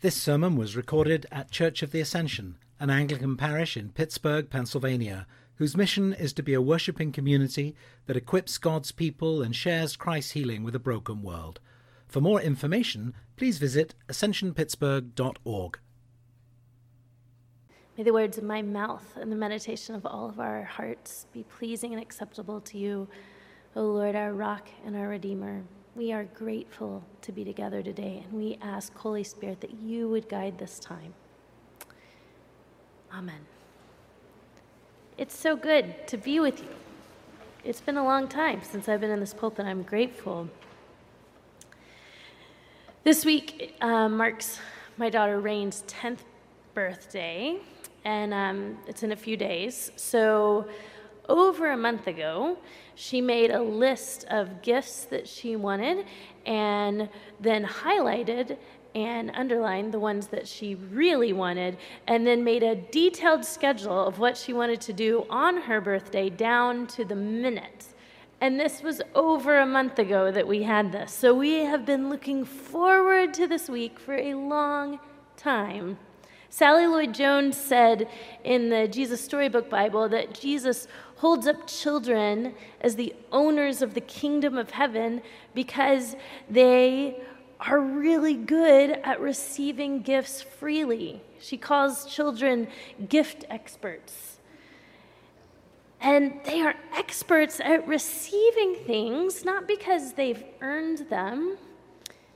This sermon was recorded at Church of the Ascension, an Anglican parish in Pittsburgh, Pennsylvania, whose mission is to be a worshipping community that equips God's people and shares Christ's healing with a broken world. For more information, please visit ascensionpittsburgh.org. May the words of my mouth and the meditation of all of our hearts be pleasing and acceptable to you, O Lord, our rock and our redeemer. We are grateful to be together today, and we ask, Holy Spirit, that you would guide this time. Amen. It's so good to be with you. It's been a long time since I've been in this pulpit. I'm grateful. This week uh, marks my daughter Rain's 10th birthday, and um, it's in a few days. So, over a month ago, she made a list of gifts that she wanted and then highlighted and underlined the ones that she really wanted, and then made a detailed schedule of what she wanted to do on her birthday down to the minute. And this was over a month ago that we had this. So we have been looking forward to this week for a long time. Sally Lloyd Jones said in the Jesus Storybook Bible that Jesus holds up children as the owners of the kingdom of heaven because they are really good at receiving gifts freely. She calls children gift experts. And they are experts at receiving things not because they've earned them,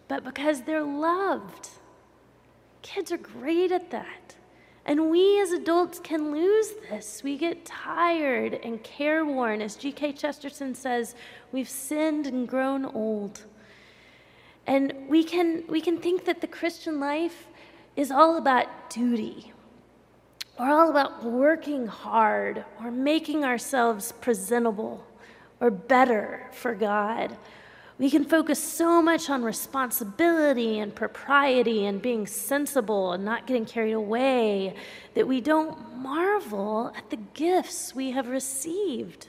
but because they're loved. Kids are great at that. And we as adults can lose this. We get tired and careworn. As G.K. Chesterton says, we've sinned and grown old. And we can, we can think that the Christian life is all about duty, or all about working hard, or making ourselves presentable, or better for God. We can focus so much on responsibility and propriety and being sensible and not getting carried away that we don't marvel at the gifts we have received.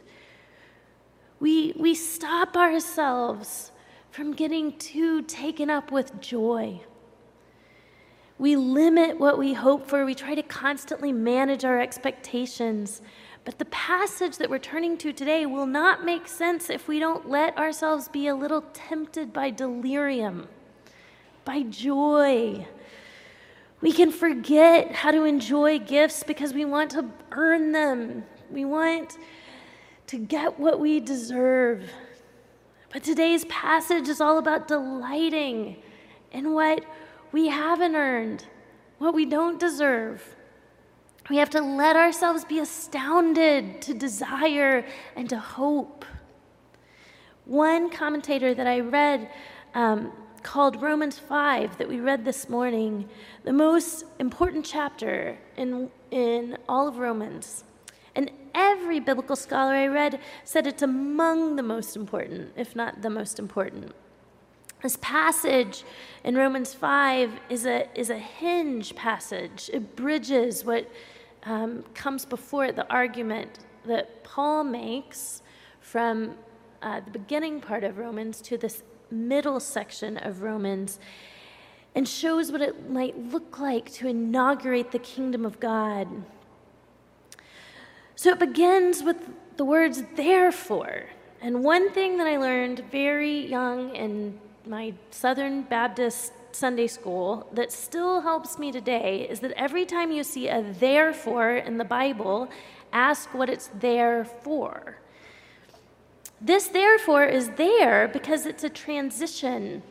We, we stop ourselves from getting too taken up with joy. We limit what we hope for. We try to constantly manage our expectations. But the passage that we're turning to today will not make sense if we don't let ourselves be a little tempted by delirium, by joy. We can forget how to enjoy gifts because we want to earn them. We want to get what we deserve. But today's passage is all about delighting in what we haven't earned, what we don't deserve. We have to let ourselves be astounded to desire and to hope. One commentator that I read um, called Romans 5 that we read this morning the most important chapter in, in all of Romans. And every biblical scholar I read said it's among the most important, if not the most important. This passage in Romans 5 is a, is a hinge passage. It bridges what um, comes before it, the argument that Paul makes from uh, the beginning part of Romans to this middle section of Romans and shows what it might look like to inaugurate the kingdom of God so it begins with the words therefore. And one thing that I learned very young in my Southern Baptist Sunday school that still helps me today is that every time you see a therefore in the Bible, ask what it's there for. This therefore is there because it's a transition.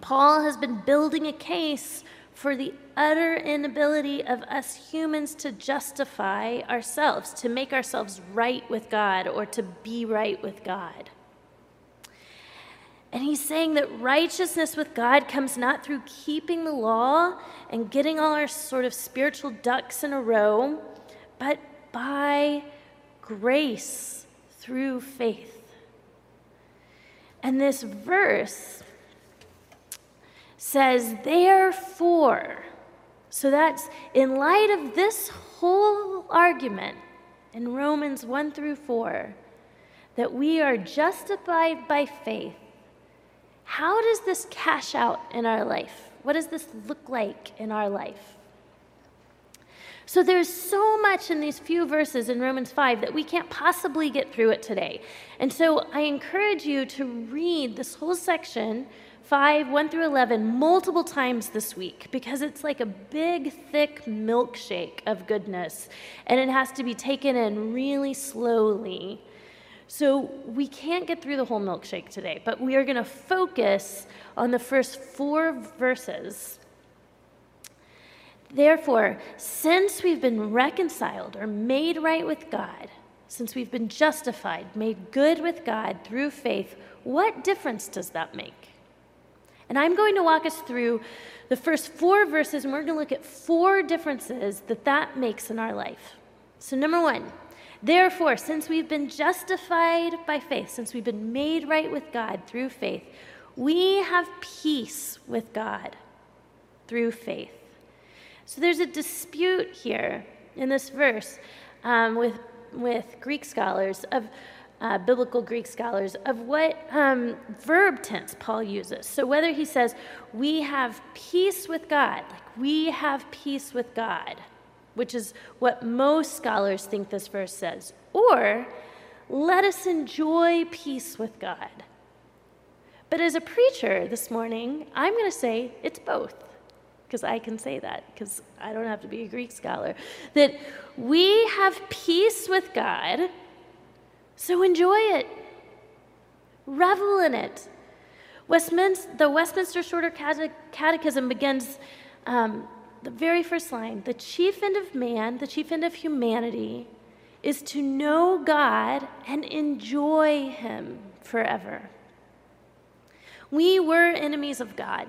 Paul has been building a case for the utter inability of us humans to justify ourselves, to make ourselves right with God or to be right with God. And he's saying that righteousness with God comes not through keeping the law and getting all our sort of spiritual ducks in a row, but by grace through faith. And this verse says, therefore. So that's in light of this whole argument in Romans 1 through 4 that we are justified by faith. How does this cash out in our life? What does this look like in our life? So there's so much in these few verses in Romans 5 that we can't possibly get through it today. And so I encourage you to read this whole section 5, 1 through 11, multiple times this week because it's like a big, thick milkshake of goodness, and it has to be taken in really slowly. So we can't get through the whole milkshake today, but we are going to focus on the first four verses. Therefore, since we've been reconciled or made right with God, since we've been justified, made good with God through faith, what difference does that make? And I'm going to walk us through the first four verses, and we're going to look at four differences that that makes in our life. So, number one, therefore, since we've been justified by faith, since we've been made right with God through faith, we have peace with God through faith. So, there's a dispute here in this verse um, with, with Greek scholars of uh, biblical Greek scholars of what um, verb tense Paul uses. So whether he says, we have peace with God, like we have peace with God, which is what most scholars think this verse says, or let us enjoy peace with God. But as a preacher this morning, I'm going to say it's both because I can say that because I don't have to be a Greek scholar. That we have peace with God so enjoy it, revel in it. Westminster, the Westminster Shorter Catechism begins um, the very first line The chief end of man, the chief end of humanity, is to know God and enjoy Him forever. We were enemies of God.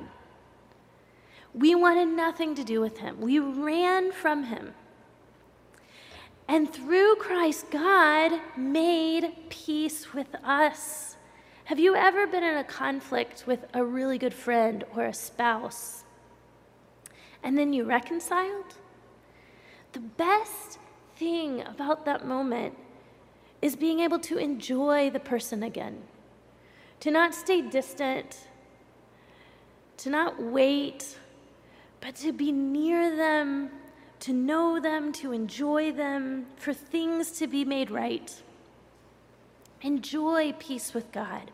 We wanted nothing to do with Him, we ran from Him. And through Christ, God made peace with us. Have you ever been in a conflict with a really good friend or a spouse? And then you reconciled? The best thing about that moment is being able to enjoy the person again, to not stay distant, to not wait, but to be near them to know them, to enjoy them, for things to be made right. Enjoy peace with God.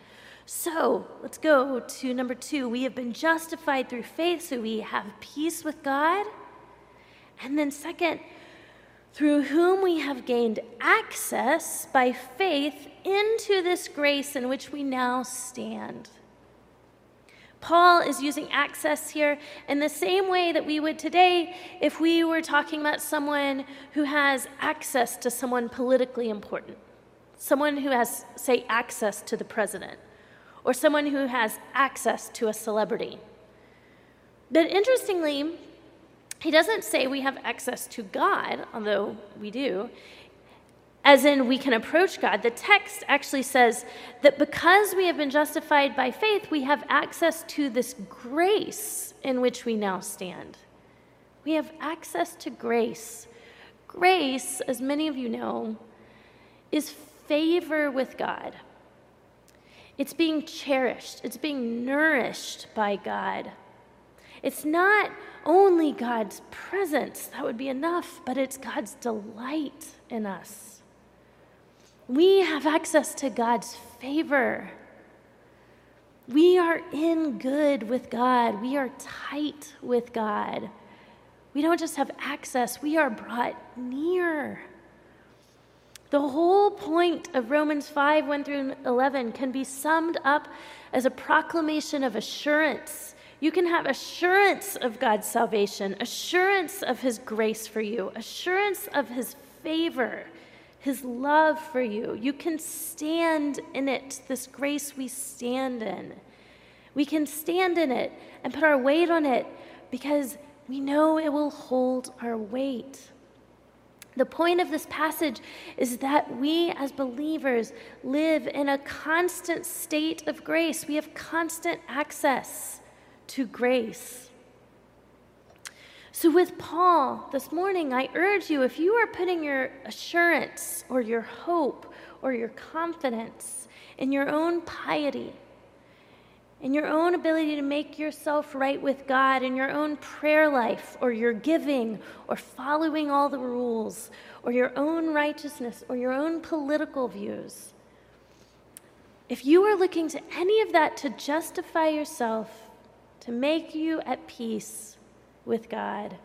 So let's go to number two. We have been justified through faith, so we have peace with God. And then, second, through whom we have gained access by faith into this grace in which we now stand. Paul is using access here in the same way that we would today if we were talking about someone who has access to someone politically important, someone who has, say, access to the president, or someone who has access to a celebrity. But interestingly, he doesn't say we have access to God, although we do as in we can approach God, the text actually says that because we have been justified by faith, we have access to this grace in which we now stand. We have access to grace. Grace, as many of you know, is favor with God. It's being cherished, it's being nourished by God. It's not only God's presence, that would be enough, but it's God's delight in us. We have access to God's favor. We are in good with God. We are tight with God. We don't just have access, we are brought near. The whole point of Romans 5 1 through 11 can be summed up as a proclamation of assurance. You can have assurance of God's salvation, assurance of His grace for you, assurance of His favor his love for you. You can stand in it, this grace we stand in. We can stand in it and put our weight on it because we know it will hold our weight. The point of this passage is that we as believers live in a constant state of grace. We have constant access to grace. So, with Paul this morning, I urge you if you are putting your assurance or your hope or your confidence in your own piety, in your own ability to make yourself right with God in your own prayer life or your giving or following all the rules or your own righteousness or your own political views. If you are looking to any of that to justify yourself, to make you at peace with God,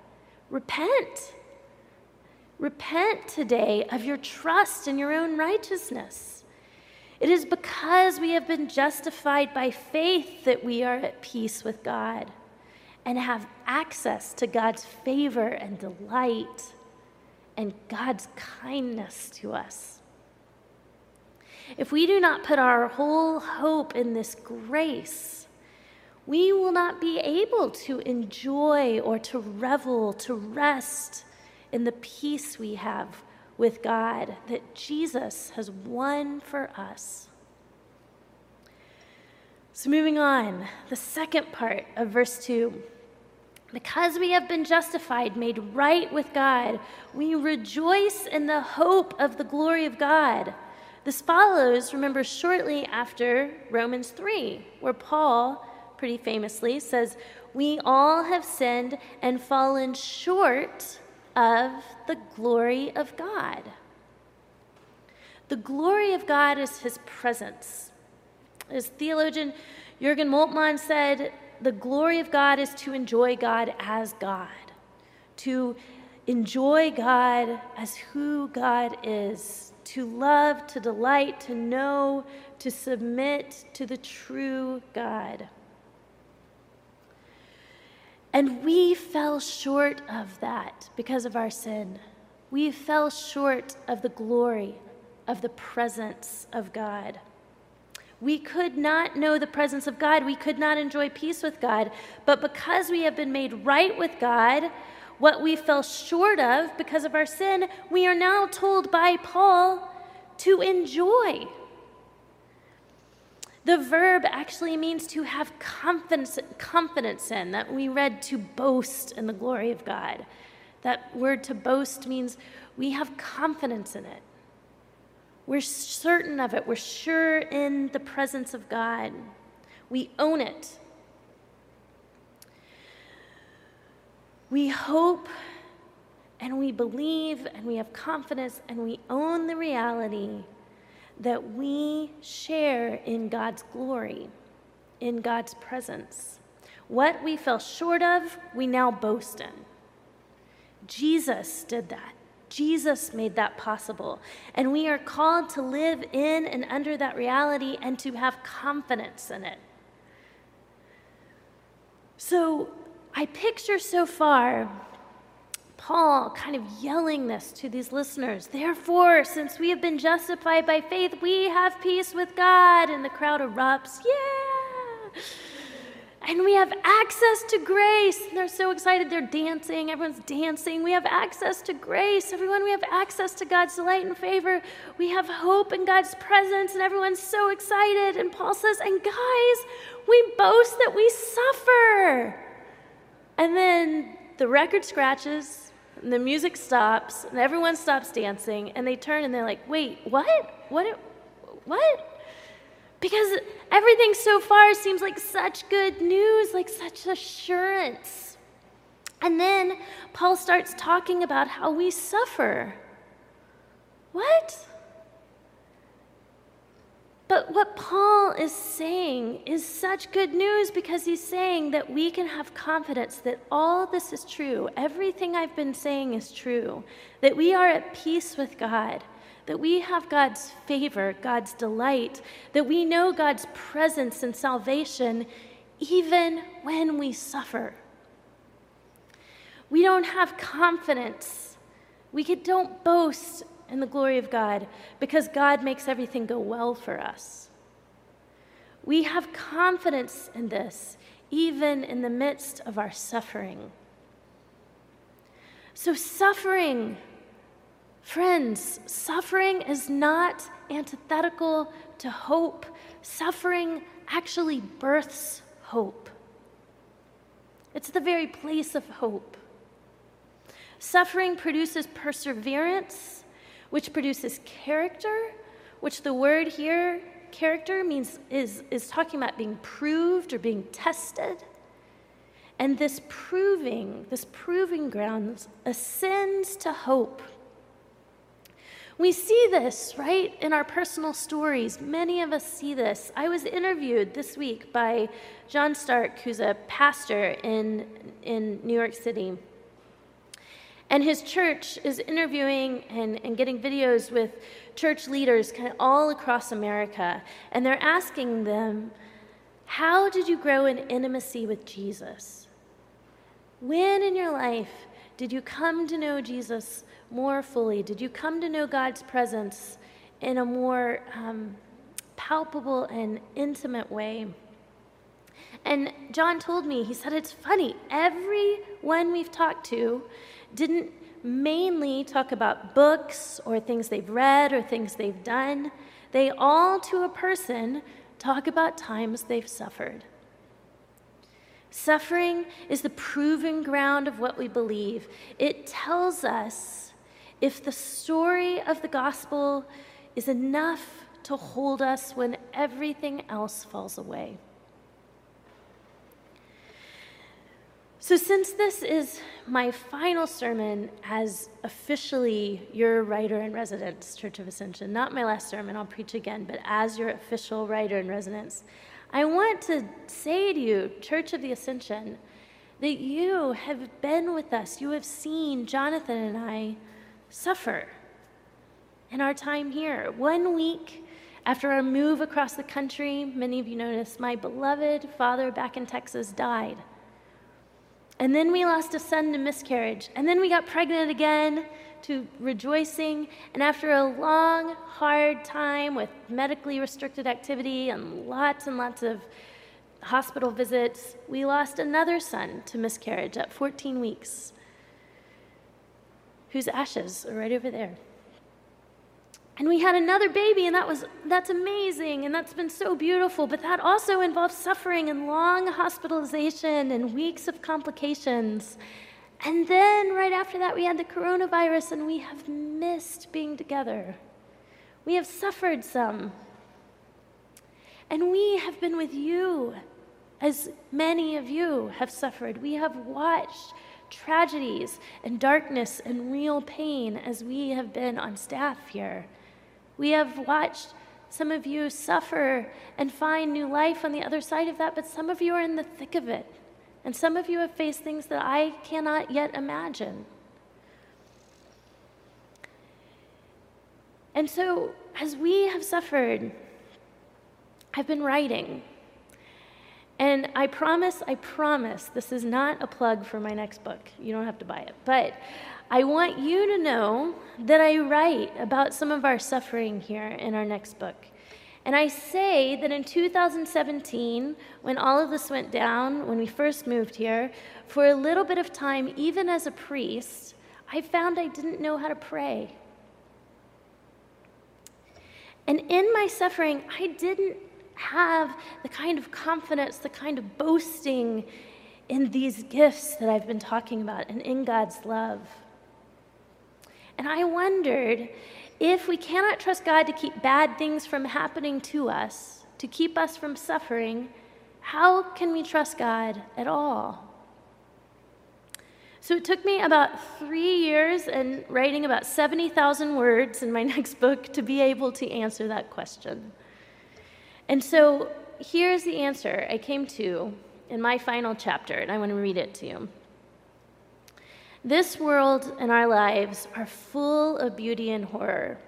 repent. Repent today of your trust in your own righteousness. It is because we have been justified by faith that we are at peace with God and have access to God's favor and delight and God's kindness to us. If we do not put our whole hope in this grace, we will not be able to enjoy or to revel, to rest in the peace we have with God that Jesus has won for us. So, moving on, the second part of verse 2. Because we have been justified, made right with God, we rejoice in the hope of the glory of God. This follows, remember, shortly after Romans 3, where Paul pretty famously says, We all have sinned and fallen short of the glory of God. The glory of God is his presence. As theologian Jurgen Moltmann said, the glory of God is to enjoy God as God, to enjoy God as who God is, to love, to delight, to know, to submit to the true God. And we fell short of that because of our sin. We fell short of the glory of the presence of God. We could not know the presence of God. We could not enjoy peace with God. But because we have been made right with God, what we fell short of because of our sin, we are now told by Paul to enjoy. The verb actually means to have confidence, confidence in, that we read to boast in the glory of God. That word to boast means we have confidence in it. We're certain of it. We're sure in the presence of God. We own it. We hope and we believe and we have confidence and we own the reality that we share in God's glory, in God's presence. What we fell short of, we now boast in. Jesus did that. Jesus made that possible. And we are called to live in and under that reality and to have confidence in it. So I picture so far Paul kind of yelling this to these listeners. Therefore, since we have been justified by faith, we have peace with God. And the crowd erupts. Yeah! And we have access to grace. And they're so excited. They're dancing. Everyone's dancing. We have access to grace. Everyone, we have access to God's delight and favor. We have hope in God's presence. And everyone's so excited. And Paul says, And guys, we boast that we suffer. And then the record scratches and the music stops, and everyone stops dancing, and they turn and they're like, wait, what? What? What? Because everything so far seems like such good news, like such assurance. And then Paul starts talking about how we suffer. What? But what Paul is saying is such good news because he's saying that we can have confidence that all this is true. Everything I've been saying is true. That we are at peace with God. That we have God's favor, God's delight. That we know God's presence and salvation even when we suffer. We don't have confidence. We don't boast in the glory of God because God makes everything go well for us. We have confidence in this, even in the midst of our suffering. So, suffering, friends, suffering is not antithetical to hope. Suffering actually births hope, it's the very place of hope. Suffering produces perseverance which produces character, which the word here character means is, is talking about being proved or being tested. And this proving, this proving grounds ascends to hope. We see this, right, in our personal stories. Many of us see this. I was interviewed this week by John Starke, who's a pastor in, in New York City. And his church is interviewing and, and getting videos with church leaders kind of all across America. And they're asking them, How did you grow in intimacy with Jesus? When in your life did you come to know Jesus more fully? Did you come to know God's presence in a more um, palpable and intimate way? And John told me, he said, it's funny. Everyone we've talked to didn't mainly talk about books or things they've read or things they've done. They all, to a person, talk about times they've suffered. Suffering is the proving ground of what we believe. It tells us if the story of the gospel is enough to hold us when everything else falls away. So, since this is my final sermon as officially your writer in residence, Church of Ascension, not my last sermon, I'll preach again, but as your official writer in residence, I want to say to you, Church of the Ascension, that you have been with us. You have seen Jonathan and I suffer in our time here. One week after our move across the country, many of you noticed, my beloved father back in Texas died. And then we lost a son to miscarriage. And then we got pregnant again to rejoicing. And after a long, hard time with medically restricted activity and lots and lots of hospital visits, we lost another son to miscarriage at 14 weeks, whose ashes are right over there. And we had another baby, and that was that's amazing, and that's been so beautiful. But that also involves suffering and long hospitalization and weeks of complications. And then right after that, we had the coronavirus, and we have missed being together. We have suffered some. And we have been with you, as many of you have suffered. We have watched tragedies and darkness and real pain as we have been on staff here. We have watched some of you suffer and find new life on the other side of that, but some of you are in the thick of it. And some of you have faced things that I cannot yet imagine. And so, as we have suffered, I've been writing. And I promise, I promise, this is not a plug for my next book. You don't have to buy it. But I want you to know that I write about some of our suffering here in our next book. And I say that in 2017, when all of this went down, when we first moved here, for a little bit of time, even as a priest, I found I didn't know how to pray. And in my suffering, I didn't have the kind of confidence, the kind of boasting in these gifts that I've been talking about and in God's love. And I wondered if we cannot trust God to keep bad things from happening to us, to keep us from suffering, how can we trust God at all? So it took me about three years and writing about 70,000 words in my next book to be able to answer that question. And so here's the answer I came to in my final chapter, and I want to read it to you. This world and our lives are full of beauty and horror.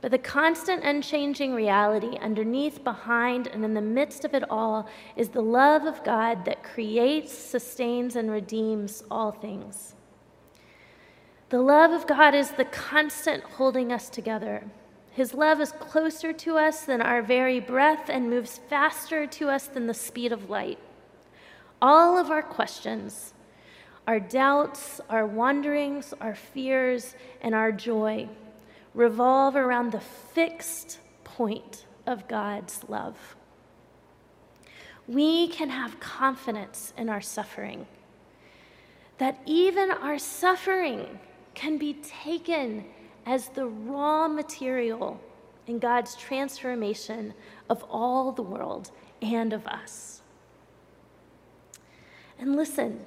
But the constant, unchanging reality underneath, behind, and in the midst of it all is the love of God that creates, sustains, and redeems all things. The love of God is the constant holding us together. His love is closer to us than our very breath and moves faster to us than the speed of light. All of our questions, our doubts, our wanderings, our fears, and our joy revolve around the fixed point of God's love. We can have confidence in our suffering, that even our suffering can be taken as the raw material in God's transformation of all the world and of us. And listen,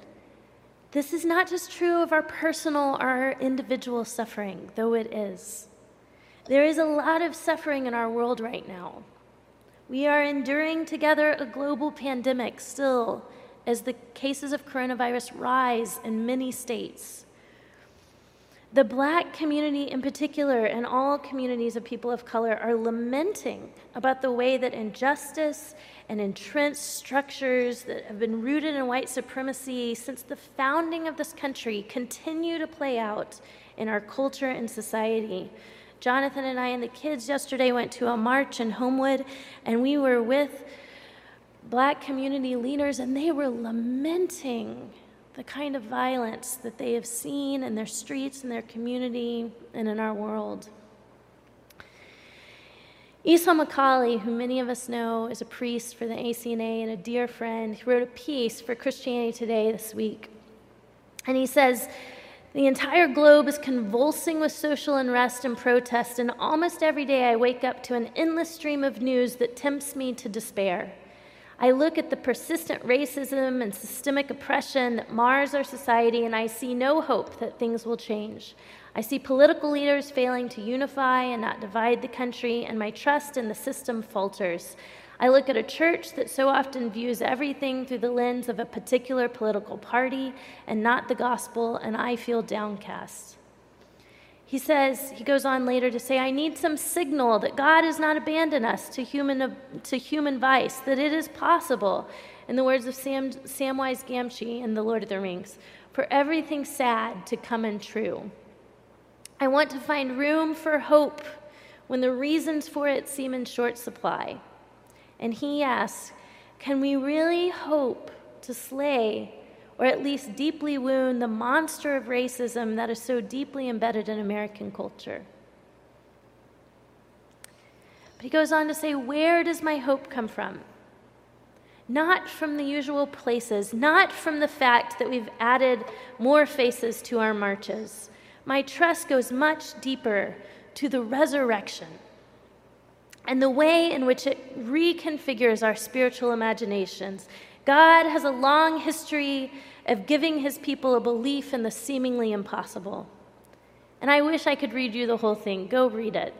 this is not just true of our personal, or our individual suffering, though it is. There is a lot of suffering in our world right now. We are enduring together a global pandemic still as the cases of coronavirus rise in many states. The black community, in particular, and all communities of people of color, are lamenting about the way that injustice and entrenched structures that have been rooted in white supremacy since the founding of this country continue to play out in our culture and society. Jonathan and I and the kids yesterday went to a march in Homewood, and we were with black community leaders, and they were lamenting the kind of violence that they have seen in their streets, in their community, and in our world. Esau McCaulley, who many of us know is a priest for the ACNA and a dear friend, he wrote a piece for Christianity Today this week. And he says, the entire globe is convulsing with social unrest and protest, and almost every day I wake up to an endless stream of news that tempts me to despair. I look at the persistent racism and systemic oppression that mars our society, and I see no hope that things will change. I see political leaders failing to unify and not divide the country, and my trust in the system falters. I look at a church that so often views everything through the lens of a particular political party and not the gospel, and I feel downcast. He says, he goes on later to say, I need some signal that God has not abandoned us to human, to human vice, that it is possible, in the words of Sam, Samwise Gamgee in The Lord of the Rings, for everything sad to come in true. I want to find room for hope when the reasons for it seem in short supply. And he asks, Can we really hope to slay or at least deeply wound the monster of racism that is so deeply embedded in American culture. But he goes on to say, Where does my hope come from? Not from the usual places, not from the fact that we've added more faces to our marches. My trust goes much deeper to the resurrection and the way in which it reconfigures our spiritual imaginations God has a long history of giving his people a belief in the seemingly impossible. And I wish I could read you the whole thing. Go read it.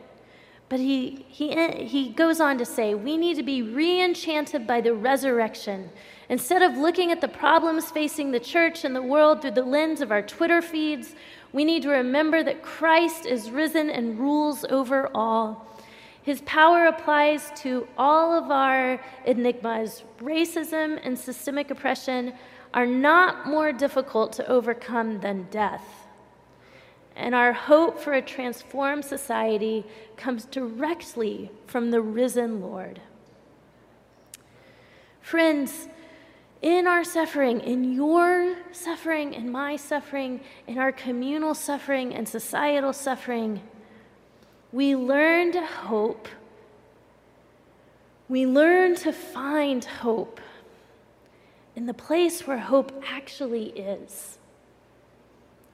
But he, he, he goes on to say, we need to be re enchanted by the resurrection. Instead of looking at the problems facing the church and the world through the lens of our Twitter feeds, we need to remember that Christ is risen and rules over all. His power applies to all of our enigmas. Racism and systemic oppression are not more difficult to overcome than death. And our hope for a transformed society comes directly from the risen Lord. Friends, in our suffering, in your suffering, in my suffering, in our communal suffering and societal suffering, we learn to hope. We learn to find hope in the place where hope actually is.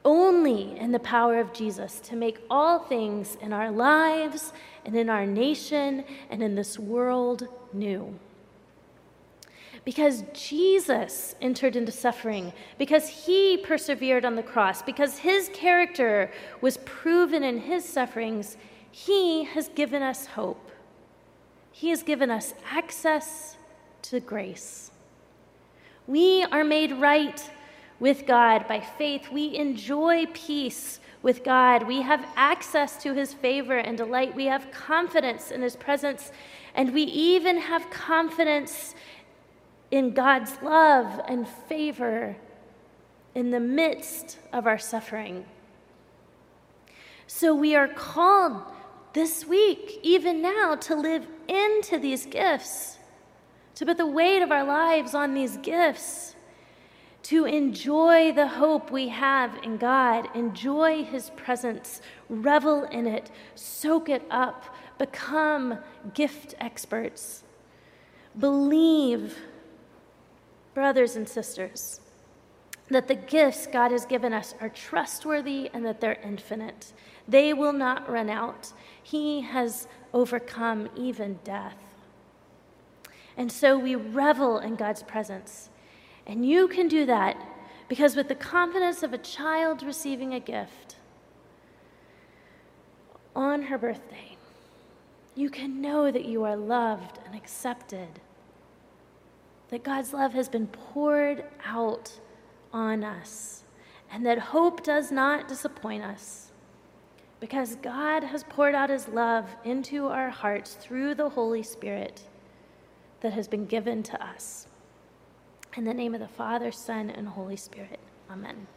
Only in the power of Jesus to make all things in our lives and in our nation and in this world new. Because Jesus entered into suffering, because he persevered on the cross, because his character was proven in his sufferings, he has given us hope. He has given us access to grace. We are made right with God by faith. We enjoy peace with God. We have access to his favor and delight. We have confidence in his presence. And we even have confidence in God's love and favor in the midst of our suffering. So we are called this week, even now, to live into these gifts, to put the weight of our lives on these gifts, to enjoy the hope we have in God, enjoy His presence, revel in it, soak it up, become gift experts. Believe, brothers and sisters, that the gifts God has given us are trustworthy and that they're infinite. They will not run out. He has overcome even death. And so we revel in God's presence. And you can do that because, with the confidence of a child receiving a gift on her birthday, you can know that you are loved and accepted, that God's love has been poured out on us, and that hope does not disappoint us because God has poured out his love into our hearts through the Holy Spirit that has been given to us. In the name of the Father, Son, and Holy Spirit. Amen.